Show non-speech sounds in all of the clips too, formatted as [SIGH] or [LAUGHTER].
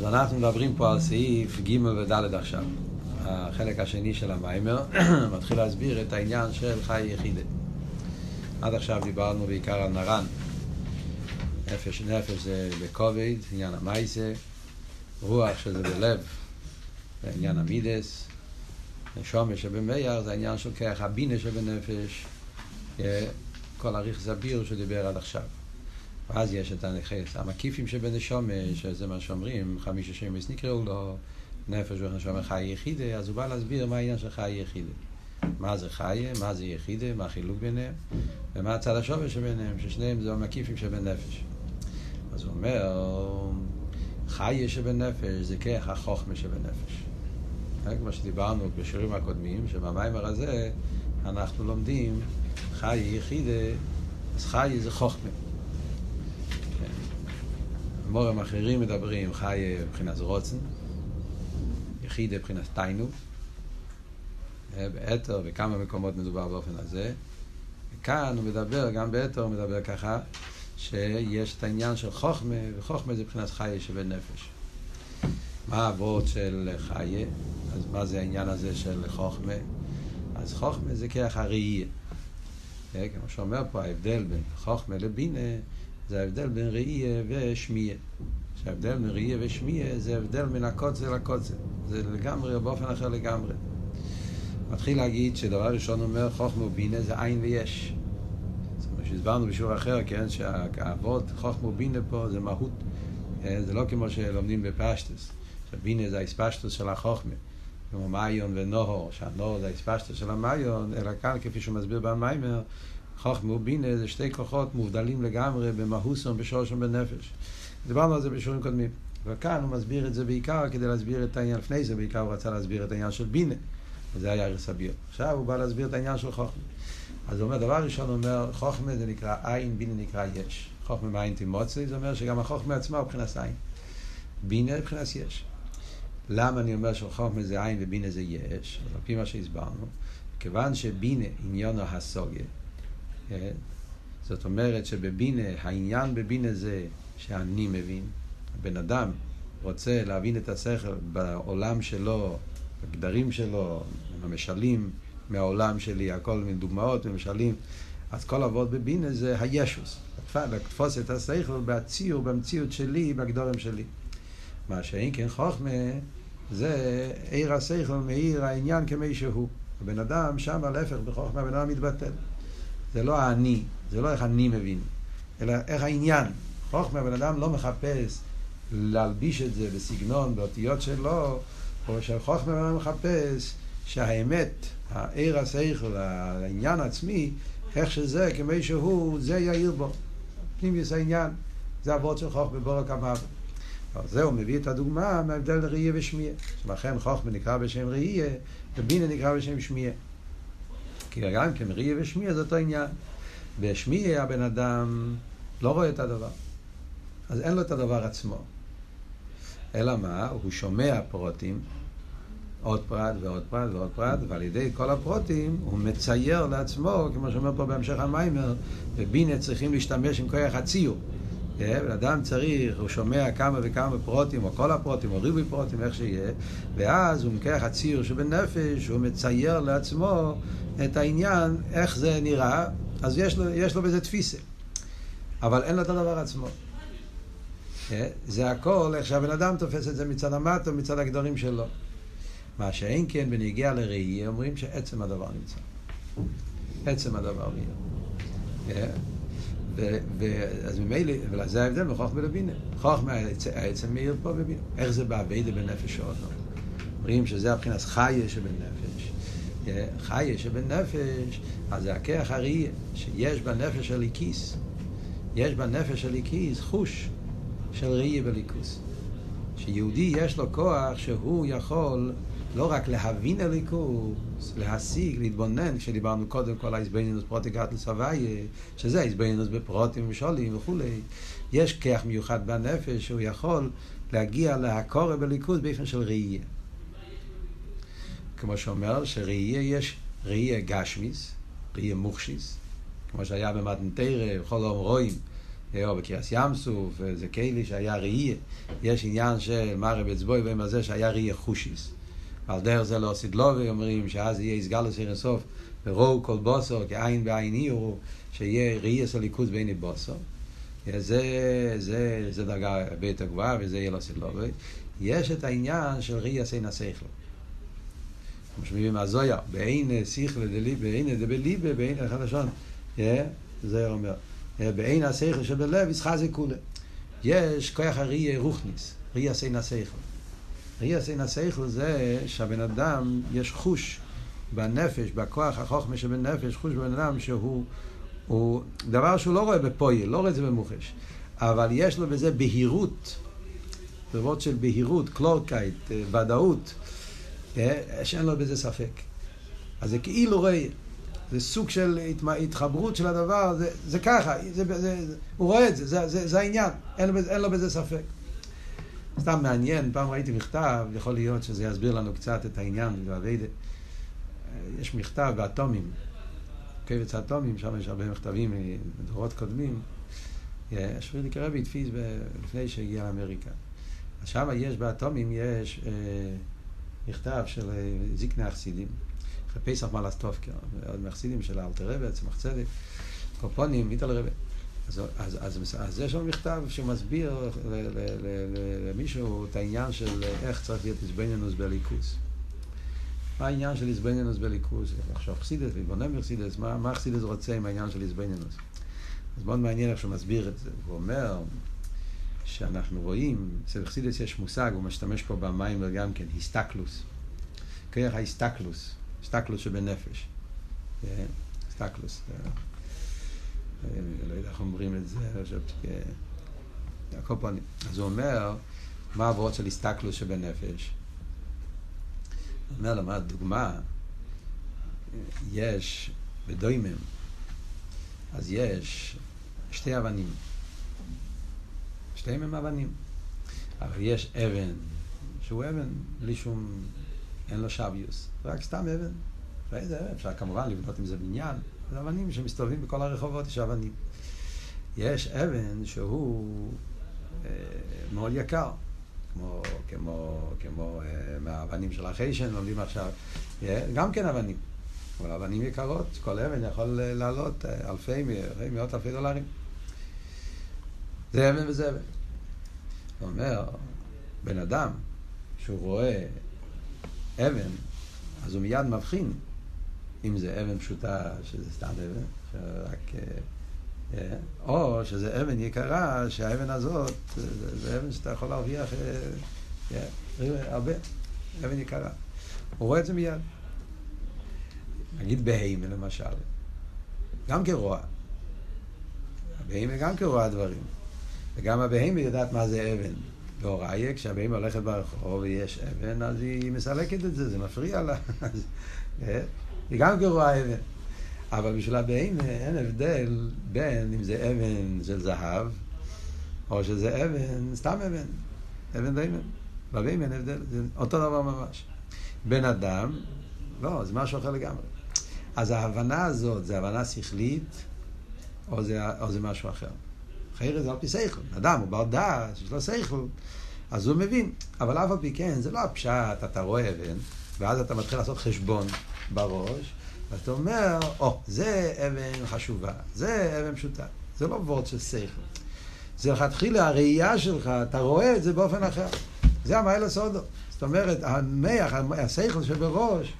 אז אנחנו מדברים פה על סעיף ג' וד' עכשיו. החלק השני של המיימר [CLEARS THROAT] מתחיל להסביר את העניין של חי יחידה. עד עכשיו דיברנו בעיקר על נרן. נפש נפש זה בכובד, עניין המייסה, רוח שזה בלב, זה עניין המידס, נשומה שבמאיר זה העניין של כרך הבינה שבנפש, כל אריך זביר שדיבר עד עכשיו. ואז יש את הנכס המקיפים שבנשומה, שזה מה שאומרים, חמישה שמש נקראו לו, נפש ונשומה חי יחידה, אז הוא בא להסביר מה העניין של חי יחידה. מה זה חיה, מה זה יחידה, מה החילוק ביניהם, ומה הצד השווה שביניהם, ששניהם זה המקיפים שבנפש. אז הוא אומר, חיה שבנפש זה כרך החוכמה שבנפש. כמו שדיברנו בשיעורים הקודמים, שבמיימר הזה אנחנו לומדים חי יחידה, אז חי זה חוכמה. מורים אחרים מדברים חי מבחינת רוצן, יחידה מבחינת תיינו, באתר וכמה מקומות מדובר באופן הזה. וכאן הוא מדבר, גם באתר הוא מדבר ככה, שיש את העניין של חוכמה, וחוכמה זה מבחינת חיה שבנפש. מה האבות של חיה? אז מה זה העניין הזה של חוכמה? אז חוכמה זה כרך הראייה. כמו שאומר פה, ההבדל בין חוכמה לבינה זה ההבדל בין ראייה ושמייה. שההבדל בין ראייה ושמייה זה הבדל מן הקוצר לקוצר. זה לגמרי, באופן אחר לגמרי. מתחיל להגיד שדבר ראשון אומר חוכמה ובינה זה עין ויש. זאת אומרת שהסברנו בשיעור אחר, כן, שהאבות חוכמה ובינה פה זה מהות. זה לא כמו שלומדים בפשטוס, שבינה זה האספשטוס של החוכמה. כמו מיון ונוהור, שהנוהור זה האספשטוס של המיון, אלא כאן, כפי שהוא מסביר במיימר, חוכמה ובינה זה שתי כוחות מובדלים לגמרי במהוסון, בשורשון, בנפש. דיברנו על זה בשיעורים קודמים. וכאן הוא מסביר את זה בעיקר כדי להסביר את העניין, לפני זה בעיקר הוא רצה להסביר את העניין של בינה. וזה היה ארץ הביר. עכשיו הוא בא להסביר את העניין של חוכמה. אז הוא אומר, דבר ראשון הוא אומר, חוכמה זה נקרא עין, בינה נקרא יש. חוכמה מעין תימוצי, זה אומר שגם החוכמה עצמה הוא מבחינת עין. בינה מבחינת יש. למה אני אומר שחוכמה זה עין ובינה זה יש? על פי מה שהסברנו, כיוון שבינה עניינו הסוגיה, זאת אומרת שבבינה, העניין בבינה זה שאני מבין, הבן אדם רוצה להבין את השכל בעולם שלו, בגדרים שלו, המשלים מהעולם שלי, הכל מיני דוגמאות ומשלים, אז כל אבות בבינה זה הישוס, לתפוס את השכל בציור, במציאות שלי, בגדורים שלי. מה שאין כן חוכמה זה עיר השכל מאיר העניין כמי שהוא. הבן אדם שם להפך בחוכמה הבן אדם מתבטל. זה לא האני, זה לא איך אני מבין, אלא איך העניין. חוכמה הבן אדם לא מחפש להלביש את זה בסגנון, באותיות שלו, או שחוכמה הבן אדם מחפש שהאמת, העיר השכל, העניין עצמי, איך שזה, כמי שהוא, זה יאיר בו. פנימיוס העניין, זה אבות של חוכמה בורק המוות. זה הוא מביא את הדוגמה מההבדל לראייה ושמיעה. לכן חוכמה נקרא בשם ראייה, ובינה נקרא בשם שמיעה. כי גם כן ראייה ושמיעה זה אותו עניין. בשמיעה הבן אדם לא רואה את הדבר. אז אין לו את הדבר עצמו. אלא מה? הוא שומע פרוטים, עוד פרט ועוד פרט ועוד פרט, ועל ידי כל הפרוטים הוא מצייר לעצמו, כמו שאומר פה בהמשך המיימר, בבינה צריכים להשתמש עם כוח הציור. בן אדם צריך, הוא שומע כמה וכמה פרוטים, או כל הפרוטים, או ריבוי פרוטים, איך שיהיה, ואז הוא מכוח הציור שבנפש, הוא מצייר לעצמו את העניין, איך זה נראה, אז יש לו, יש לו בזה תפיסה. אבל אין לו את הדבר עצמו. זה הכל איך שהבן אדם תופס את זה מצד המטה, מצד הגדולים שלו. מה שאין כן בנגיע לראייה, אומרים שעצם הדבר נמצא. עצם הדבר נהיה. אז ממילא, וזה ההבדל בין חוכמה לבינה. חוכמה העצם מאיר פה בבינה. איך זה באביידה בנפש עוד? אומרים שזה הבחינת חיה שבנפש. חיה שבנפש, אז זה הכרך הראייה, שיש בנפש של כיס. יש בנפש של כיס חוש של ראייה וליכוס. שיהודי יש לו כוח שהוא יכול לא רק להבין הליכוס, להשיג, להתבונן, כשדיברנו קודם כל ההסבנינוס פרוטיקט לסבייה, שזה ההסבנינוס בפרוטים ושולים וכולי. יש כיח מיוחד בנפש שהוא יכול להגיע להקורא בליכוז באופן של ראייה. כמו שאומר שראייה יש ראייה גשמיס, ראייה מוכשיס, כמו שהיה במתנתרא, בכל יום רואים, או בקריאס ים סוף, זה כאלי שהיה ראייה. יש עניין של מרב אצבוי ומה זה שהיה ראייה חושיס. על דרך זה לא סידלובי אומרים שאז יהיה יסגל לסיר אינסוף ורואו כל בוסו כעין בעין אירו שיהיה ראייה של ליכוז בעיני בוסו. זה, זה, זה דרגה הרבה יותר גבוהה וזה יהיה לא סידלובי. יש את העניין של ראייה סין השכל. כמו שמביאים מהזויה, בעין שיכל דליבה, בעין דבליבה, בעין אחד לשון. זה אומר. בעין השכל שבלב ישחזק כולה. יש כוח הראייה רוחניס, ראייה סין השכל. ראייה סין השכל זה שהבן אדם, יש חוש בנפש, בכוח החוכמה שבנפש, חוש בבן אדם שהוא הוא דבר שהוא לא רואה בפויל, לא רואה את זה במוחש, אבל יש לו בזה בהירות, דבר של בהירות, קלורקייט, ודאות, שאין לו בזה ספק. אז זה כאילו רואה. זה סוג של התחברות של הדבר, זה, זה ככה, זה, זה, זה, הוא רואה את זה, זה, זה, זה העניין, אין, אין לו בזה ספק. סתם מעניין, פעם ראיתי מכתב, יכול להיות שזה יסביר לנו קצת את העניין, יש מכתב באטומים, קבץ האטומים, שם יש הרבה מכתבים מדורות קודמים. שפרידיק רבי התפיס לפני שהגיע לאמריקה. אז שם יש באטומים, יש אה, מכתב של אה, זיקנה החסידים. אחרי פסח מלסטופקר, עוד מחסידים של אלתר רבי, צמח קופונים, מיטל רבי. אז, אז, אז, אז יש שם מכתב שמסביר למישהו את העניין של איך צריך להיות איזבנינוס בליכוס. מה העניין של איזבנינוס בליכוס? עכשיו חסידס, להתבונן בחסידס, מה, מה חסידס רוצה עם העניין של איזבנינוס? אז מאוד מעניין איך שהוא מסביר את זה. הוא אומר שאנחנו רואים, אצל חסידס יש מושג, הוא משתמש פה במים גם כן, היסטקלוס. כרך ההיסטקלוס. סטקלוס שבנפש. סטקלוס. לא יודע איך אומרים את זה, על כל פנים. אז הוא אומר, מה העברות של הסתכלוס שבנפש? הוא אומר לו, מה הדוגמה? יש בדוימם, אז יש שתי אבנים. שתיהם הם אבנים. אבל יש אבן, שהוא אבן בלי שום אין לו שביוס, רק סתם אבן. ואיזה אבן, אפשר כמובן לבנות עם זה בניין, זה אבנים שמסתובבים בכל הרחובות, יש אבנים. יש אבן שהוא אה, מאוד יקר, כמו, כמו, כמו אה, מהאבנים של החיישן, לומדים עכשיו, אה, גם כן אבנים, אבל אבנים יקרות, כל אבן יכול אה, לעלות אה, אלפי, מאות אלפי דולרים. זה אבן וזה אבן. הוא אומר, בן אדם שהוא רואה אבן, אז הוא מיד מבחין אם זה אבן פשוטה, שזה סתם אבן, שרק... אה, אה, או שזה אבן יקרה, שהאבן הזאת, זה, אבן שאתה יכול להרוויח אה, הרבה, אבן יקרה. הוא רואה את זה מיד. נגיד בהימה למשל, גם כרוע. הבהימה גם כרוע דברים. וגם הבהימה יודעת מה זה אבן. והוראיה, כשהבהמה הולכת ברחוב ויש אבן, אז היא מסלקת את זה, זה מפריע לה. [LAUGHS] היא גם גרועה אבן. אבל בשביל הבהמה אין הבדל בין אם זה אבן של זהב, או שזה אבן, סתם אבן, אבן דיימן. בבהמה אין הבדל, זה אותו דבר ממש. בן אדם, לא, זה משהו אחר לגמרי. אז ההבנה הזאת, זה הבנה שכלית, או זה, או זה משהו אחר. אחרת זה על פי שכל. אדם הוא בר דעת, יש לו שכל, אז הוא מבין. אבל אף על פי כן, זה לא הפשט, אתה רואה אבן, ואז אתה מתחיל לעשות חשבון בראש, ואתה אומר, או, oh, זה אבן חשובה, זה אבן פשוטה. זה לא וורד של שכל. זה לכתחילה הראייה שלך, אתה רואה את זה באופן אחר. זה המיילה סודו. זאת אומרת, המח, השכל שבראש,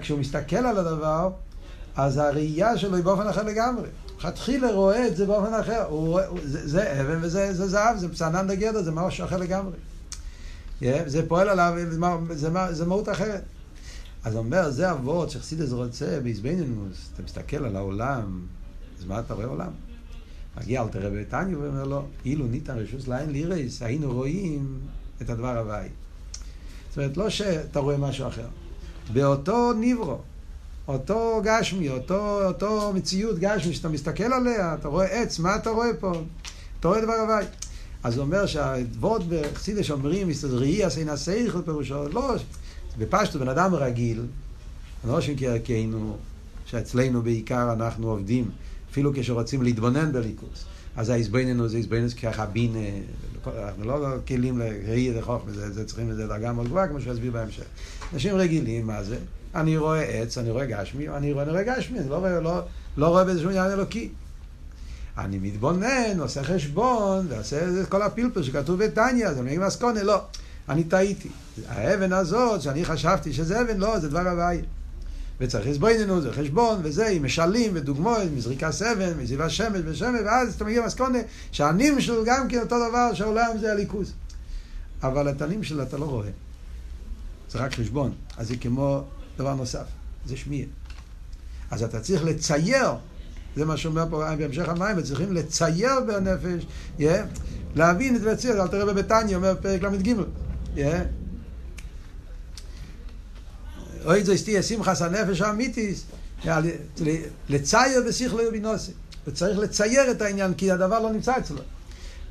כשהוא מסתכל על הדבר, אז הראייה שלו היא באופן אחר לגמרי. לכתחילה רואה את זה באופן אחר, הוא רואה, זה, זה אבן וזה זה זהב, זה פסנן דגדר, זה משהו אחר לגמרי. Yeah, זה פועל עליו, זה, זה, מהות אחרת. אז הוא אומר, זה אבות שחסידס רוצה בעזבנינוס, אתה מסתכל על העולם, אז מה אתה רואה עולם? מגיע אל תראה בתניא ואומר לו, אילו ניתן רשוס לעין לירייס, היינו רואים את הדבר הבאי. זאת אומרת, לא שאתה רואה משהו אחר. באותו ניברו, אותו גשמי, אותו, אותו מציאות גשמי שאתה מסתכל עליה, אתה רואה עץ, מה אתה רואה פה? אתה רואה דבר הוואי. אז הוא אומר שהדברות בחסידס אומרים, ראי עשיין השכל פירושו, לא, בפשטו בן אדם רגיל, לא כערכנו, שאצלנו בעיקר אנחנו עובדים, אפילו כשרוצים להתבונן בליכוס. אז ההזבננו זה הזבננו ככה בינה, אנחנו לא כלים לראי וחוכמה, זה, זה צריכים לזה דרגה מאוד גבוהה, כמו שהוא בהמשך. אנשים רגילים, מה זה? אני רואה עץ, אני רואה גשמי, אני רואה, גשמי, אני לא לא, לא רואה בזה שום עניין אלוקי. אני מתבונן, עושה חשבון, ועושה את כל הפלפל שכתוב בתניא, זה מגיע מסקונה, לא. אני טעיתי. האבן הזאת, שאני חשבתי שזה אבן, לא, זה דבר הבעיה. וצריך לסבויננו, זה חשבון, וזה, עם משלים ודוגמאות, מזריקה סבן, מזיבה שמש ושמש, ואז אתה מגיע למסקונה שהנים שלו גם כן אותו דבר, שהעולם זה הליכוז. אבל את הנים שלו אתה לא רואה. זה רק חשבון. אז זה כמו דבר נוסף, זה שמיע. אז אתה צריך לצייר, זה מה שאומר פה בהמשך המים, צריכים לצייר בנפש, yeah, להבין את זה, אל תראה בביתניה, אומר פרק ל"ג. Yeah. אוי זה סטיה שמחס הנפש האמיתיס, לצייר בשכלו ובינוסי. וצריך לצייר את העניין, כי הדבר לא נמצא אצלו.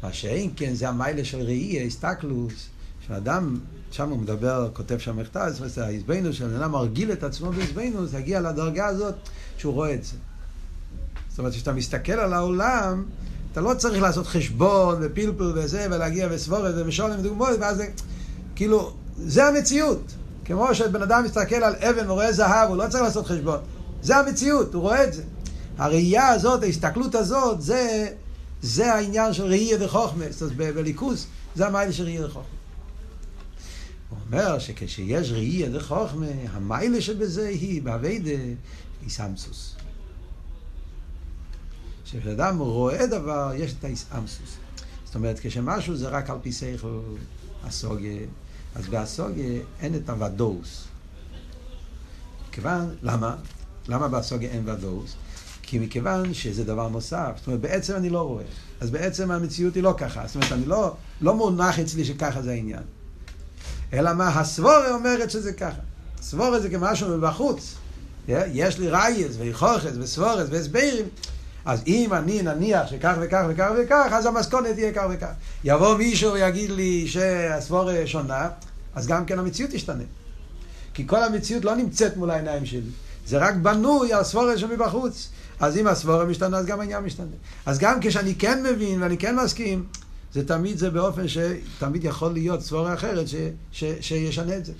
מה שאין כן, זה המיילה של ראי, הסתכלוס, שאדם, שם הוא מדבר, כותב שם מכתב, אומרת, ההזבנוס, שאדם מרגיל את עצמו בהזבנוס, יגיע לדרגה הזאת שהוא רואה את זה. זאת אומרת, כשאתה מסתכל על העולם, אתה לא צריך לעשות חשבון ופלפל וזה, ולהגיע וסבורת ומשולם ודוגמאות, ואז זה, כאילו, זה המציאות. כמו שבן אדם מסתכל על אבן ורואה זהב, הוא לא צריך לעשות חשבון. זה המציאות, הוא רואה את זה. הראייה הזאת, ההסתכלות הזאת, זה, זה העניין של ראייה וחוכמה. זאת אומרת, בליכוז, זה המיילה של ראייה וחוכמה. הוא אומר שכשיש ראייה וחוכמה, המיילה שבזה היא, באביידה, היא סמסוס. כשאדם רואה דבר, יש את האיסאמסוס. זאת אומרת, כשמשהו זה רק על פי שכל, הסוגיה, אז באסוגיה אין את הוודאוס. כיוון, למה? למה באסוגיה אין ודאוס? כי מכיוון שזה דבר נוסף. זאת אומרת, בעצם אני לא רואה. אז בעצם המציאות היא לא ככה. זאת אומרת, אני לא, לא מונח אצלי שככה זה העניין. אלא מה, הסבורה אומרת שזה ככה. סבורה זה כמשהו מבחוץ. יש לי רייס ויכוחס וסבורס והסברים. אז אם אני נניח שכך וכך וכך וכך, אז המסכונת תהיה כך וכך. יבוא מישהו ויגיד לי שהסבורה שונה, אז גם כן המציאות תשתנה. כי כל המציאות לא נמצאת מול העיניים שלי. זה רק בנוי על סבורה שמבחוץ. אז אם הסבורה משתנה, אז גם העניין משתנה. אז גם כשאני כן מבין ואני כן מסכים, זה תמיד זה באופן שתמיד יכול להיות סבורה אחרת ש, ש, שישנה את זה.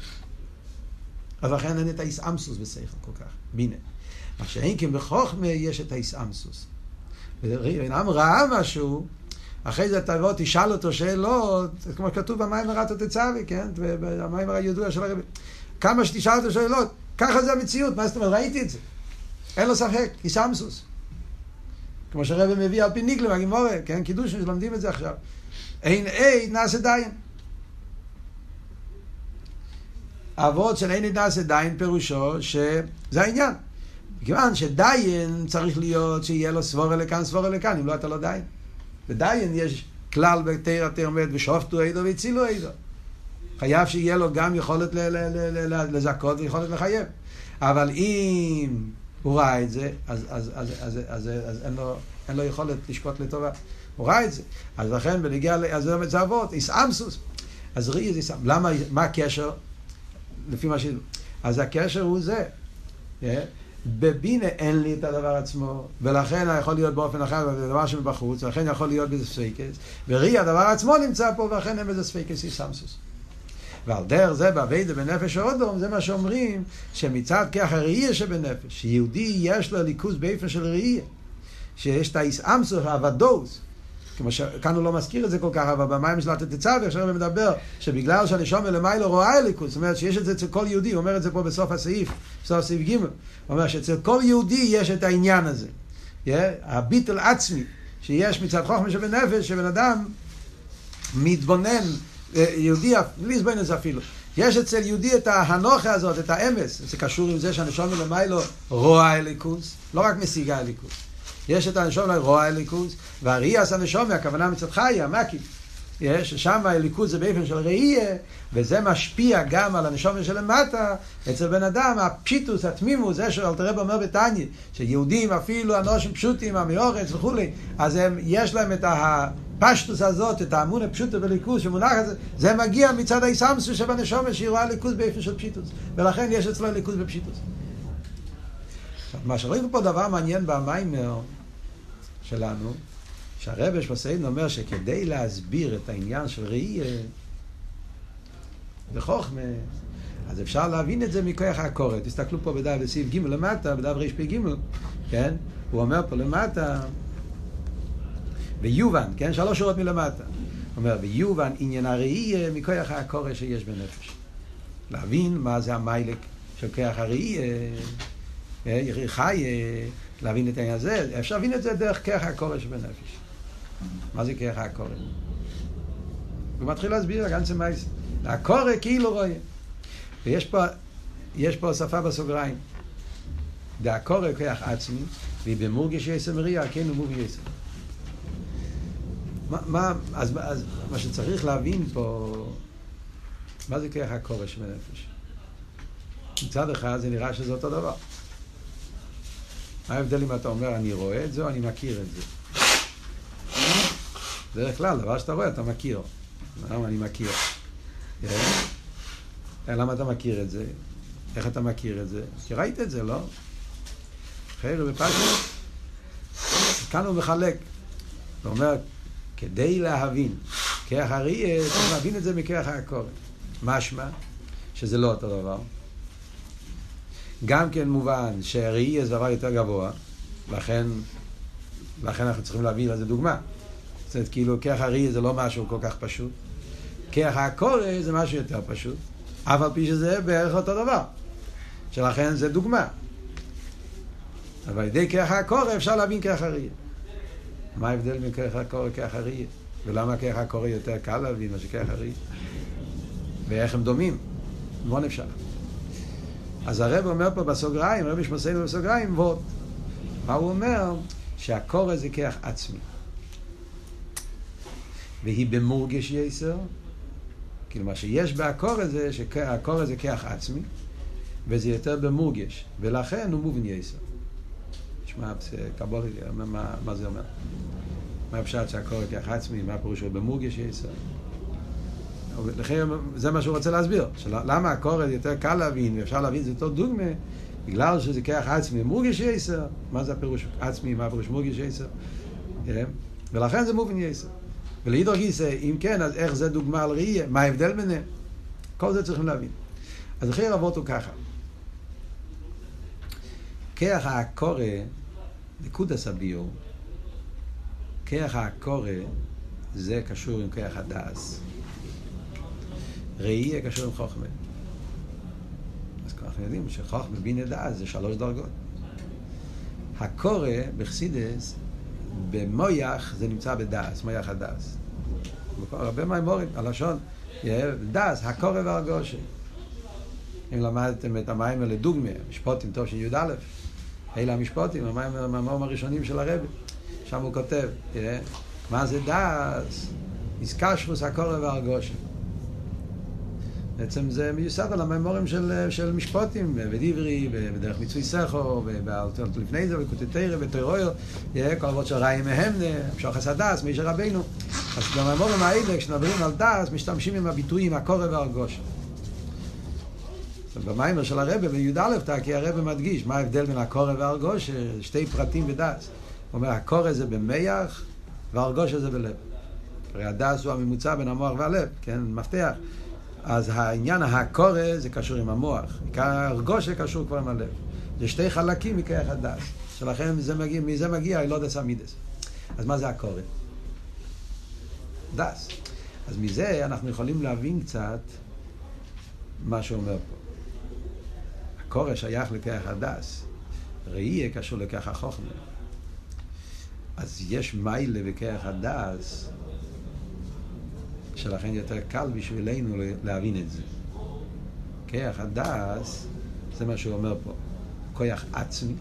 אז לכן אין את האיסאמסוס בשכל כל כך, בינה. מה שאין כי בחוכמה יש את האיסאמסוס. ואם ראה משהו, אחרי זה תבוא, תשאל אותו שאלות, כמו שכתוב במים הרתו תצווה, כן? במים הידוע של הרבי. כמה שתשאל אותו שאלות, ככה זה המציאות, מה זאת אומרת? ראיתי את זה. אין לו ספק, איסמסוס. כמו שהרבי מביא על פי ניגלה מהגימורה, כן? קידוש שלומדים את זה עכשיו. אין אי נעשה דיין. אבות של אין נעשה דיין פירושו שזה העניין. מכיוון שדיין צריך להיות שיהיה לו סבורה לכאן, סבורה לכאן, אם לא אתה לא דיין. בדיין יש כלל בתרא תרמד ושופטו עדו והצילו עדו. חייב שיהיה לו גם יכולת לזכות ויכולת לחייב. אבל אם הוא ראה את זה, אז, אז, אז, אז, אז, אז אין, לו, אין לו יכולת לשפוט לטובה. הוא ראה את זה. אז לכן בנגיע, אז זה אבות, איסאמסוס. אז ראי זה איסאמסוס. למה, מה הקשר? לפי מה ש... אז הקשר הוא זה. בבינה אין לי את הדבר עצמו, ולכן יכול להיות באופן אחר, זה דבר שמבחוץ, ולכן יכול להיות בזה ספקס, וראי הדבר עצמו נמצא פה, ולכן אין בזה ספקס איסמסוס. ועל דרך זה באביידה בנפש האודום, זה מה שאומרים, שמצד כך הראייה שבנפש, שיהודי יש לו ליכוז באופן של ראייה, שיש את האיסאמסוס, הוודאוס, כמו שכאן הוא לא מזכיר את זה כל כך, אבל במים של התצווה, עכשיו הוא מדבר שבגלל שהנשום למעלה רואה אליקוס, זאת אומרת שיש את זה אצל כל יהודי, הוא אומר את זה פה בסוף הסעיף, בסוף הסעיף ג', הוא אומר שאצל כל יהודי יש את העניין הזה. Yeah, הביטל עצמי, שיש מצד חוכמה שבנפש, שבן אדם מתבונן, אה, יהודי, בלי את זה אפילו. יש אצל יהודי את ההנוכה הזאת, את האמס, זה קשור עם זה שהנשום למעלה רואה אליקוס, לא רק משיגה אליקוס. יש את הנשום לרוע אליקוס, והראייה זה הנשום, הכוונה מצד חי. יש, ששם הליכוז זה באופן של ראייה, וזה משפיע גם על הנשום שלמטה, אצל בן אדם, הפשיטוס, התמימוס, זה שאלתרב אומר בתניא, שיהודים אפילו אנושים פשוטים, המאורץ וכולי, אז הם, יש להם את הפשטוס הזאת, את האמון הפשוטו בליכוז שמונח הזה, זה מגיע מצד האיסמסו שבנשום שהיא רואה ליכוז באופן של פשיטוס, ולכן יש אצלו ליכוז בפשיטוס. מה שרואים פה דבר מעניין במיימר שלנו, שהרבש שפוסיין אומר שכדי להסביר את העניין של ראייה וחוכמה, אז אפשר להבין את זה מכוח הקורא. תסתכלו פה בדף בסעיף ג' למטה, בדף רפ"ג, כן? הוא אומר פה למטה, ויובן, כן? שלוש שורות מלמטה. הוא אומר, ויובן עניין הראייה מכוח הקורא שיש בנפש. להבין מה זה המיילק של כוח הראייה, חי, להבין את העניין הזה, אפשר להבין את זה דרך כוח הקורא שבנפש. מה זה כרך הקורא? הוא מתחיל להסביר, הגנצה מייס. הקורא כאילו רואה. ויש פה, יש פה הוספה בסוגריים. דהקורא כוח עצמי, והיא במורגש יסר מריע, כן מורגש יסר. מה, מה, אז, אז מה שצריך להבין פה, מה זה כרך הקורא שבנפש? מצד אחד זה נראה שזה אותו דבר. מה ההבדל אם אתה אומר אני רואה את זה או אני מכיר את זה? בדרך כלל, דבר שאתה רואה אתה מכיר. למה אני מכיר? אה, למה אתה מכיר את זה? איך אתה מכיר את זה? כי ראית את זה, לא? חייר בפשט. כאן הוא מחלק. הוא אומר, כדי להבין כרך הראייה, צריך להבין את זה מכרך הקורא. משמע, שזה לא אותו דבר. גם כן מובן שהראייה זה דבר יותר גבוה, לכן, לכן אנחנו צריכים להביא לזה דוגמה. זאת אומרת, כאילו, כרך הראייה זה לא משהו כל כך פשוט. כרך הקורא זה משהו יותר פשוט, אף על פי שזה בערך אותו דבר. שלכן זה דוגמה. אבל על ידי כרך הקורא אפשר להבין כרך הראייה. מה ההבדל בין כרך הקורא לכרך הראייה? ולמה כרך הקורא יותר קל להבין מאשר כרך הראייה? ואיך הם דומים? מאוד אפשר. אז הרב אומר פה בסוגריים, הרב משמעותנו בסוגריים, ועוד. מה הוא אומר? שהקורא זה כרך עצמי. והיא במורגש יסר, כאילו מה שיש בהקורא זה שהקורא זה כרך עצמי, וזה יותר במורגש, ולכן הוא מובן יסר. תשמע, קבולי, מה, מה זה אומר? מה הפשט שהקורא כרך עצמי, מה הפירוש במורגש יסר? לכן זה מה שהוא רוצה להסביר, למה הקורא יותר קל להבין, ואפשר להבין את זה יותר דוגמה, בגלל שזה כרך עצמי מורגש יסר, מה זה הפירוש עצמי, מה הפירוש מורגש יסר, כן? ולכן זה מובן יסר. ולהידור גיסא, אם כן, אז איך זה דוגמה על ראייה? מה ההבדל ביניהם? כל זה צריכים להבין. אז אחרי רבות הוא ככה. כרך הקורא, נקודס הביור, כרך הקורא זה קשור עם כרך הדס. ראייה קשור עם חוכמה. אז אנחנו יודעים שחוכמה בינה דס זה שלוש דרגות. הקורא בחסידס במויח זה נמצא בדס, מויח הדס. הרבה מהמורים, הלשון, דס, הקורא והרגושי. אם למדתם את המים האלה דוגמה, משפוטים טוב של י"א, אלה המשפוטים, המים המאמרים הראשונים של הרבי. שם הוא כותב, מה זה דס? איסקשרוס הקורא והרגושי. בעצם זה מיוסד על הממורים של, של משפוטים, בדברי, בדרך מצוי סכו, לפני זה, בקוטטריה, בטרויר, כל אבות של ראי מהמנה, אפשר חסד דס, מישר רבינו. אז בממורים האלה, כשנדברים על דס, משתמשים עם הביטויים הקורא והרגוש. במיימר של הרבה, בי"א כי הרבה מדגיש, מה ההבדל בין הקורא והרגוש, שתי פרטים בדס. הוא אומר, הקורא זה במח, והרגוש זה בלב. הרי הדס הוא הממוצע בין המוח והלב, כן, מפתח. אז העניין הקורא זה קשור עם המוח, הרגושה קשור כבר עם הלב. זה שתי חלקים מכרך הדס, שלכן מזה מגיע, מזה מגיע אילודס אמידס. אז מה זה הקורא? דס. אז מזה אנחנו יכולים להבין קצת מה שאומר פה. הכרה שייך לכוח הדעס, ראייה קשור לכוח החוכמה. אז יש מיילה בכוח הדעס שלכן יותר קל בשבילנו להבין את זה. כיח הדעס, זה מה שהוא אומר פה, כוח עצמי.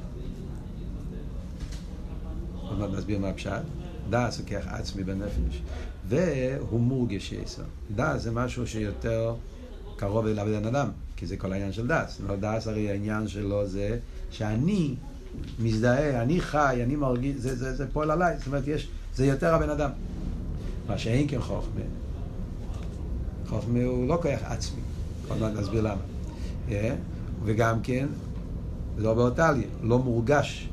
עוד מעט נסביר מה הפשט. דעס הוא כוח עצמי בנפש, והוא מורגש יסר. דס זה משהו שיותר קרוב אליו לבן אדם, כי זה כל העניין של דס. לא דס הרי העניין שלו זה שאני מזדהה, אני חי, אני מרגיש, זה, זה, זה פועל עליי, זאת אומרת, יש, זה יותר הבן אדם. מה שאין כן חוכמה. חוכמה הוא לא כוח עצמי, עוד מעט נסביר למה. וגם כן, לא באותליה, לא מורגש.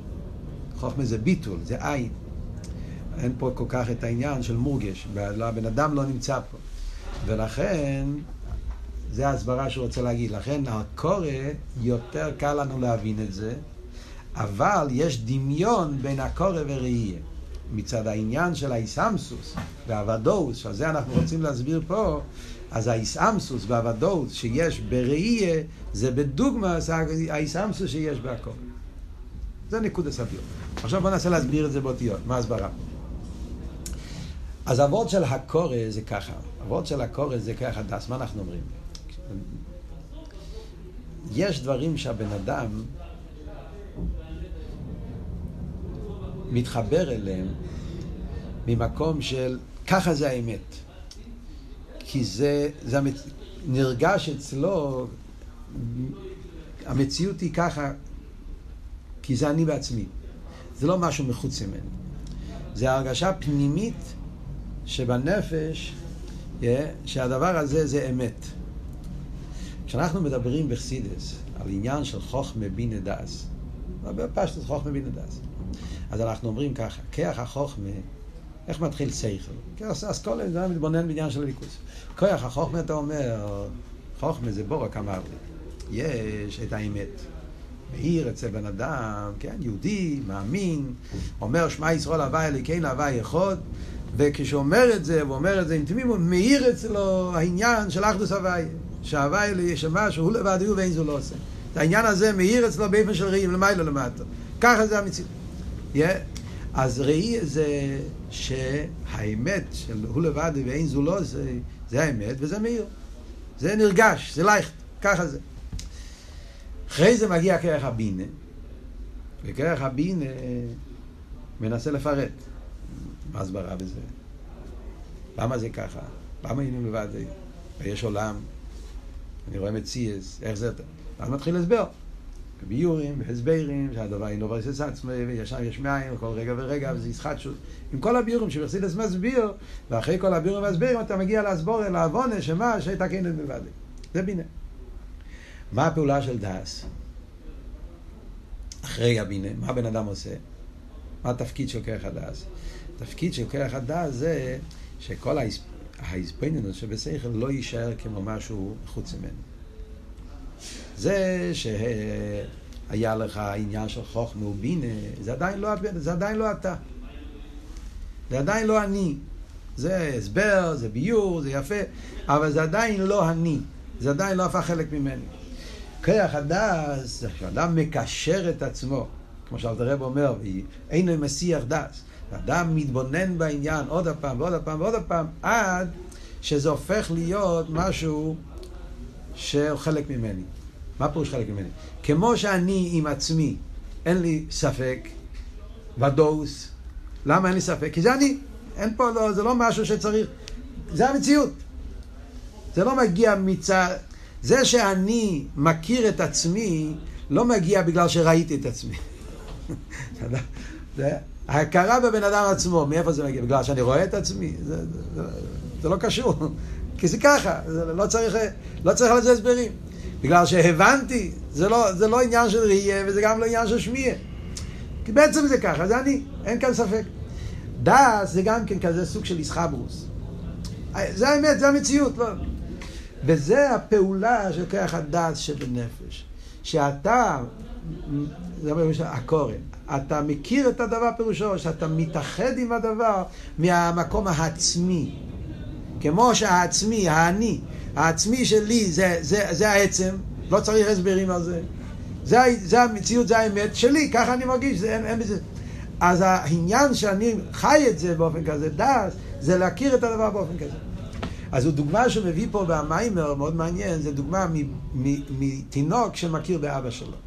חוכמה זה ביטול, זה עין. אין פה כל כך את העניין של מורגש, הבן אדם לא נמצא פה. ולכן, זה ההסברה שהוא רוצה להגיד. לכן הקורא, יותר קל לנו להבין את זה, אבל יש דמיון בין הקורא וראייה. מצד העניין של האיסאמסוס והוודאות, שעל זה אנחנו רוצים להסביר פה, אז האיסאמסוס והוודאות שיש בראייה, זה בדוגמה האיסאמסוס שיש בהקורא. זה נקוד הסביר. עכשיו בוא ננסה להסביר את זה באותיות, מה ההסברה. אז הוורד של הקורא זה ככה, הוורד של הקורא זה ככה דס, מה אנחנו אומרים? יש דברים שהבן אדם מתחבר אליהם ממקום של ככה זה האמת. כי זה, זה המצ... נרגש אצלו, המציאות היא ככה, כי זה אני בעצמי. זה לא משהו מחוץ ממני. זה הרגשה פנימית שבנפש, yeah, שהדבר הזה זה אמת. כשאנחנו מדברים בחסידס על עניין של חוכמה בינה דס, בפשטות חוכמה בינה דס, אז אנחנו אומרים ככה, כיח החוכמה, איך מתחיל שכל? אז כל זה מתבונן בעניין של הליכוס. כיח החוכמה אתה אומר, חוכמה זה בורק אמר לי, יש את האמת. מאיר אצל בן אדם, כן, יהודי, מאמין, אומר שמע ישראל הווי אלוקינו הווי יכול, וכשהוא אומר את זה, הוא אומר את זה עם תמימות, מאיר אצלו העניין של אחדוס הווי, שהווי שמה שהוא לבד הוא ואין זו לא עושה. העניין הזה מאיר אצלו באופן של ראי, למעלה למטה. ככה זה המציאות. Yeah. אז ראי זה שהאמת של הוא לבד ואין זו לא זה, זה האמת וזה מאיר. זה נרגש, זה לייכט, ככה זה. אחרי זה מגיע כרך הבינה, וכרך הבינה מנסה לפרט. מה הסברה בזה? למה זה ככה? למה היינו לבד? יש עולם, אני רואה מציאס, איך זה... אז מתחיל הסבר. ביורים והסברים, שהדבר אינו ברסס עצמי, וישר יש מים, כל רגע ורגע, וזה ישחטשות. עם כל הביורים שמחסידס מסביר, ואחרי כל הביורים והסברים אתה מגיע להסבור אל העוונה, שמה? שיתקן את מלבד. זה בינה. מה הפעולה של דאס? אחרי הבינה, מה הבן אדם עושה? מה התפקיד של כרך הדס? התפקיד של כרך הדס זה שכל ההספנינוס שבשכל לא יישאר כמו משהו חוץ ממנו. זה שהיה לך עניין של חוכמה ובינה, זה עדיין לא, זה עדיין לא אתה. זה עדיין לא אני. זה הסבר, זה ביור, זה יפה, אבל זה עדיין לא אני. זה עדיין לא הפך חלק ממני. כוח הדס, כשאדם מקשר את עצמו, כמו שאלתר רב אומר, אינו מסיח דס. אדם מתבונן בעניין עוד הפעם ועוד הפעם ועוד הפעם, עד שזה הופך להיות משהו שהוא חלק ממני. מה פירוש חלק ממני? כמו שאני עם עצמי, אין לי ספק, ודאוס. למה אין לי ספק? כי זה אני. אין פה, לא, זה לא משהו שצריך, זה המציאות. זה לא מגיע מצד... זה שאני מכיר את עצמי, לא מגיע בגלל שראיתי את עצמי. זה, ההכרה בבן אדם עצמו, מאיפה זה מגיע? בגלל שאני רואה את עצמי? זה, זה, זה, זה לא קשור. כי זה ככה, זה לא צריך, לא צריך לזה הסברים. בגלל שהבנתי, זה לא, זה לא עניין של ראייה וזה גם לא עניין של שמיעה. כי בעצם זה ככה, זה אני, אין כאן ספק. דס זה גם כן כזה סוג של איסחברוס. זה האמת, זה המציאות. לא. וזה הפעולה של כוח הדס שבנפש. שאתה, זה אומר הקורן, אתה מכיר את הדבר פירושו, שאתה מתאחד עם הדבר מהמקום העצמי. כמו שהעצמי, האני, העצמי שלי זה, זה, זה העצם, לא צריך הסברים על זה. זה, זה המציאות, זה האמת שלי, ככה אני מרגיש, זה, אין, אין בזה. אז העניין שאני חי את זה באופן כזה, דס, זה להכיר את הדבר באופן כזה. אז זו דוגמה שהוא מביא פה במיימר, מאוד מעניין, זה דוגמה מתינוק שמכיר באבא שלו.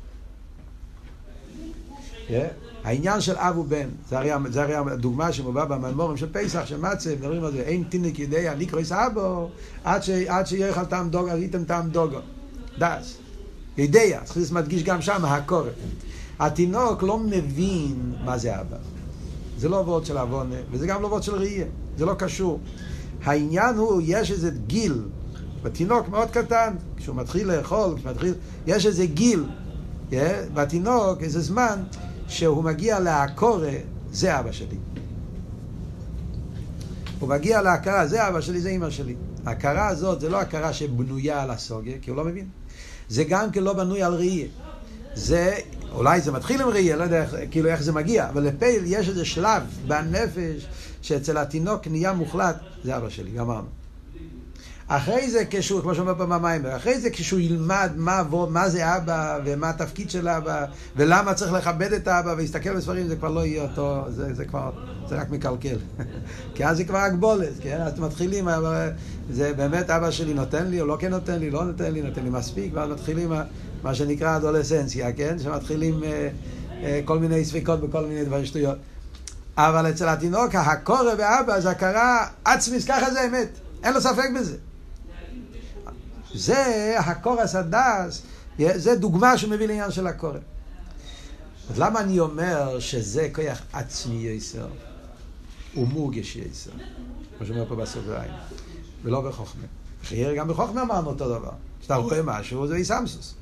Yeah. העניין של אב ובן, זה הרי, זה הרי הדוגמה שמובא במאמורים של פסח, שמצה, מדברים על זה, אין תינוק יודע נקרויס אבו, עד, ש, עד לך טעם דוגו, ראיתם טעם דוגו. דס. יודע, צריך מדגיש גם שם, הקורא. התינוק לא מבין מה זה אבא. זה לא וורד של עוונה, וזה גם לא וורד של ראייה. זה לא קשור. העניין הוא, יש איזה גיל, בתינוק מאוד קטן, כשהוא מתחיל לאכול, כשהוא מתחיל, יש איזה גיל, yeah, בתינוק, איזה זמן, שהוא מגיע לעקורה, זה אבא שלי. הוא מגיע להכרה, זה אבא שלי, זה אימא שלי. ההכרה הזאת זה לא הכרה שבנויה על הסוגיה, כי הוא לא מבין. זה גם כן לא בנוי על ראייה. זה, אולי זה מתחיל עם ראייה, לא יודע איך, כאילו איך זה מגיע, אבל לפייל יש איזה שלב בנפש שאצל התינוק נהיה מוחלט, זה אבא שלי, גמרנו. אחרי זה, כשהוא, כמו שאומר פה במים, אחרי זה כשהוא ילמד מה, מה זה אבא ומה התפקיד של אבא ולמה צריך לכבד את האבא ויסתכל בספרים, זה כבר לא יהיה אותו, זה, זה כבר, זה רק מקלקל. [LAUGHS] כי אז זה כבר הגבולת, כן? אז מתחילים, זה באמת אבא שלי נותן לי או לא כן נותן לי, לא נותן לי, נותן לי מספיק, ואז מתחילים מה שנקרא אדולסנציה, כן? שמתחילים אה, אה, כל מיני ספיקות בכל מיני דברים שטויות. אבל אצל התינוק, הקורא ואבא זה הכרה עצמית, ככה זה אמת, אין לו ספק בזה. זה הקורס הדס, זה דוגמה שמביא לעניין של הקורא. אז למה אני אומר שזה כוח עצמי יסר ומורגש יסר? כמו שאומר פה בסוגריים, ולא בחוכמה. חייר גם בחוכמה אמרנו אותו דבר. כשאתה רואה משהו זה איסמסוס.